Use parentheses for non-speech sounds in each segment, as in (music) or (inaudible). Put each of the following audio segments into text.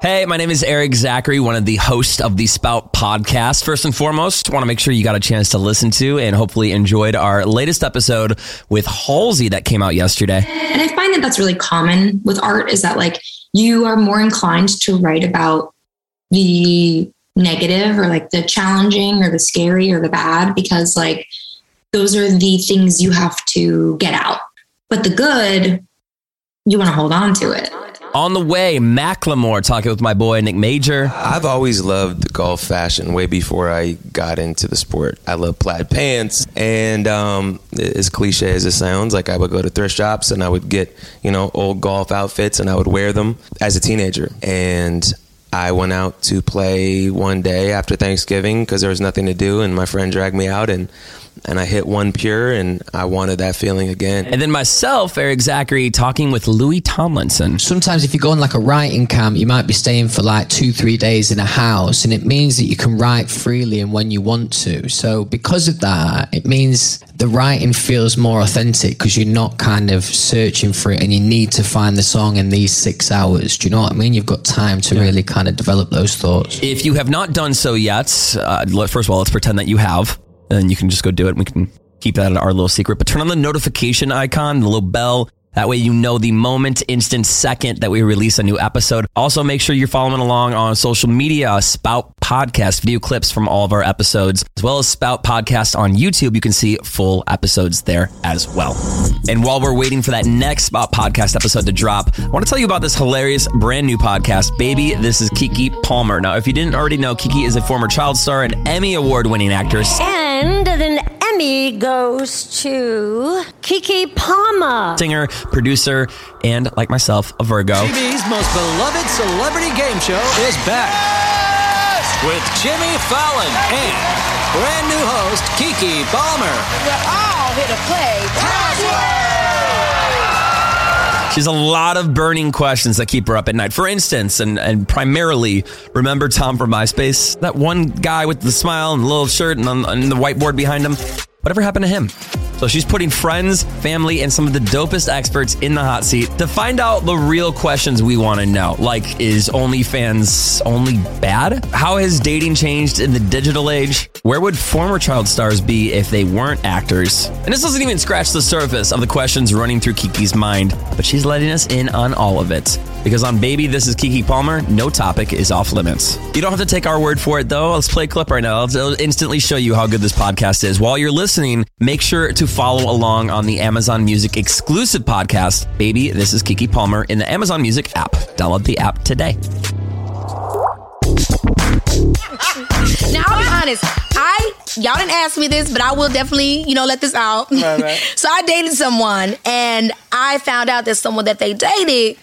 Hey, my name is Eric Zachary, one of the hosts of the Spout podcast. First and foremost, want to make sure you got a chance to listen to and hopefully enjoyed our latest episode with Halsey that came out yesterday. And I find that that's really common with art is that like you are more inclined to write about the negative or like the challenging or the scary or the bad because like those are the things you have to get out. But the good, you want to hold on to it. On the way, Macklemore talking with my boy Nick Major. I've always loved golf fashion way before I got into the sport. I love plaid pants, and um, as cliche as it sounds, like I would go to thrift shops and I would get you know old golf outfits and I would wear them as a teenager. And I went out to play one day after Thanksgiving because there was nothing to do, and my friend dragged me out and and I hit one pure, and I wanted that feeling again. And then myself, Eric Zachary, talking with Louis Tomlinson. Sometimes, if you go on like a writing camp, you might be staying for like two, three days in a house, and it means that you can write freely and when you want to. So, because of that, it means the writing feels more authentic because you're not kind of searching for it and you need to find the song in these six hours. Do you know what I mean? You've got time to yeah. really kind of develop those thoughts. If you have not done so yet, uh, first of all, let's pretend that you have and you can just go do it. We can keep that in our little secret. But turn on the notification icon, the little bell. That way you know the moment, instant, second that we release a new episode. Also, make sure you're following along on social media, Spout Podcast, video clips from all of our episodes, as well as Spout Podcast on YouTube. You can see full episodes there as well. And while we're waiting for that next Spout Podcast episode to drop, I want to tell you about this hilarious brand new podcast, Baby. This is Keke Palmer. Now, if you didn't already know, Keke is a former child star and Emmy Award winning actress. And an Emmy goes to Keke Palmer. Singer, producer, and like myself, a Virgo. TV's most beloved celebrity game show is back yes! with Jimmy Fallon and brand new host Keke Palmer. We're all here to play Password. She has a lot of burning questions that keep her up at night. For instance, and, and primarily, remember Tom from MySpace? That one guy with the smile and the little shirt and, and the whiteboard behind him? Whatever happened to him? So she's putting friends, family, and some of the dopest experts in the hot seat to find out the real questions we want to know. Like, is OnlyFans only bad? How has dating changed in the digital age? Where would former child stars be if they weren't actors? And this doesn't even scratch the surface of the questions running through Keke's mind, but she's letting us in on all of it. Because on Baby, this is Keke Palmer, no topic is off limits. You don't have to take our word for it, though. Let's play a clip right now. It'll instantly show you how good this podcast is. While you're listening, make sure to follow along on the Amazon Music exclusive podcast, Baby, This is Keke Palmer, in the Amazon Music app. Download the app today. now I'll be honest. I y'all didn't ask me this, but I will definitely, you know, let this out. Right, right. (laughs) so I dated someone and I found out that someone that they dated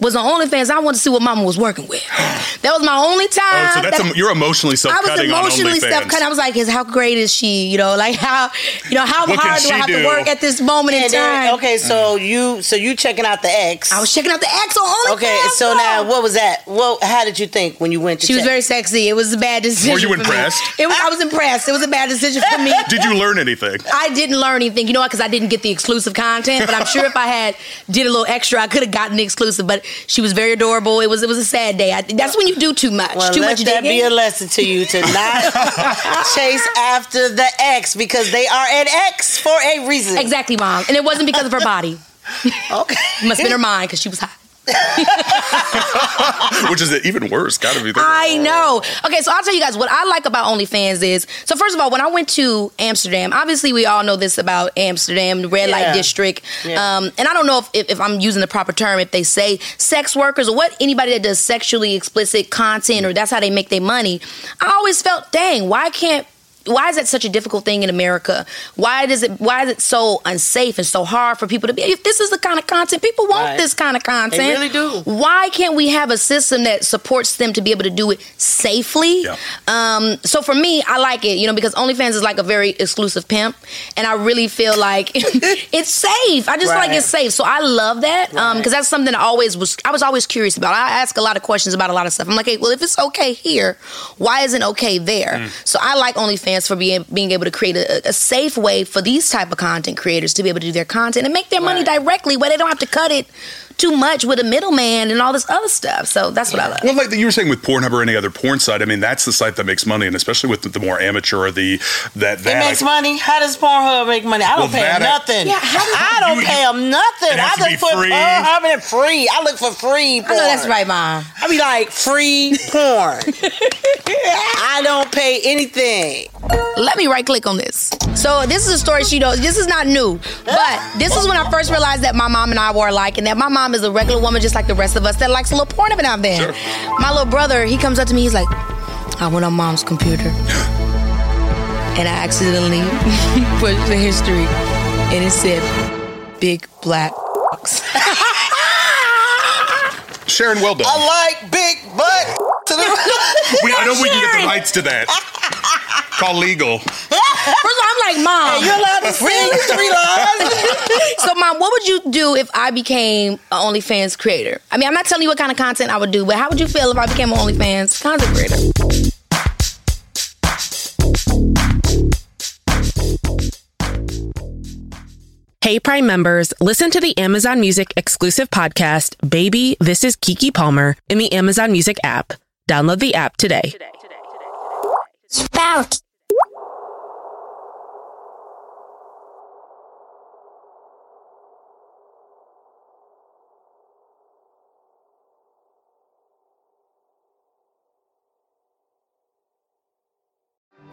was on OnlyFans. I wanted to see what Mama was working with. (sighs) That was my only time. Oh, so that's that, a, you're emotionally self-cutting I was emotionally self-cutting. I was like, "Is "How great is she? You know, like how, you know, how what hard do I have do? to work at this moment in time?" okay, so mm. you, so you checking out the ex? I was checking out the ex on OnlyFans. Okay, so now what was that? Well, how did you think when you went? to She check? was very sexy. It was a bad decision. Were you impressed? It was. I was impressed. It was a bad decision for me. (laughs) did you learn anything? I didn't learn anything. You know what? Because I didn't get the exclusive content. But I'm sure if I had did a little extra, I could have gotten the exclusive. But she was very adorable. It was it was a sad day. I, that's when you do too much. Well, too let much that digging. be a lesson to you to not (laughs) chase after the ex because they are an ex for a reason. Exactly, mom. And it wasn't because of her body. (laughs) okay, it (laughs) must have been her mind because she was hot. (laughs) Which is even worse. Gotta be. There. I know. Okay, so I'll tell you guys what I like about OnlyFans is. So first of all, when I went to Amsterdam, obviously we all know this about Amsterdam, the red yeah. light district. Yeah. Um, and I don't know if, if, if, I'm using the proper term, if they say sex workers or what anybody that does sexually explicit content or that's how they make their money. I always felt, dang, why can't why is that such a difficult thing in America? Why does it why is it so unsafe and so hard for people to be if this is the kind of content people want right. this kind of content. They really do. Why can't we have a system that supports them to be able to do it safely? Yeah. Um, so for me, I like it, you know, because OnlyFans is like a very exclusive pimp and I really feel like (laughs) it's safe. I just right. like it's safe. So I love that. Right. Um, because that's something I always was I was always curious about. I ask a lot of questions about a lot of stuff. I'm like, hey, well if it's okay here, why isn't okay there? Mm. So I like OnlyFans for being being able to create a, a, safe way for these type of content creators to be able to do their content and make their money directly where they don't have to cut it too much with a middleman and all this other stuff. So that's what I love. Well, like you were saying with Pornhub or any other porn site, I mean that's the site that makes money, and especially with the, the more amateur or the that It that makes money. How does Pornhub make money? I don't Well, pay them that I- nothing. Yeah, how does- I don't You- pay them nothing. It has I to be just put free. Uh, Pornhub in free. I look for free I porn. know that's right, mom. I be like free porn. (laughs) I don't pay anything. Let me right click on this. So this is a story she knows. This is not new, but this is when I first realized that my mom and I were alike, and that my mom is a regular woman just like the rest of us that likes a little porn every now and then. My little brother, he comes up to me, he's like, I went on mom's computer, and I accidentally (laughs) pushed the history, and it said big black box. (laughs) Sharon, well done. I like big butt. We, I know we can get the rights to that. (laughs) Call legal. First of all, I'm like, mom. You're allowed to sing (laughs) three lines. (laughs) so, mom, what would you do if I became an OnlyFans creator? I mean, I'm not telling you what kind of content I would do, but how would you feel if I became an OnlyFans content creator? Hey Prime members, listen to the Amazon Music exclusive podcast, Baby, This is Keke Palmer, in the Amazon Music app. Download the app today. Spout.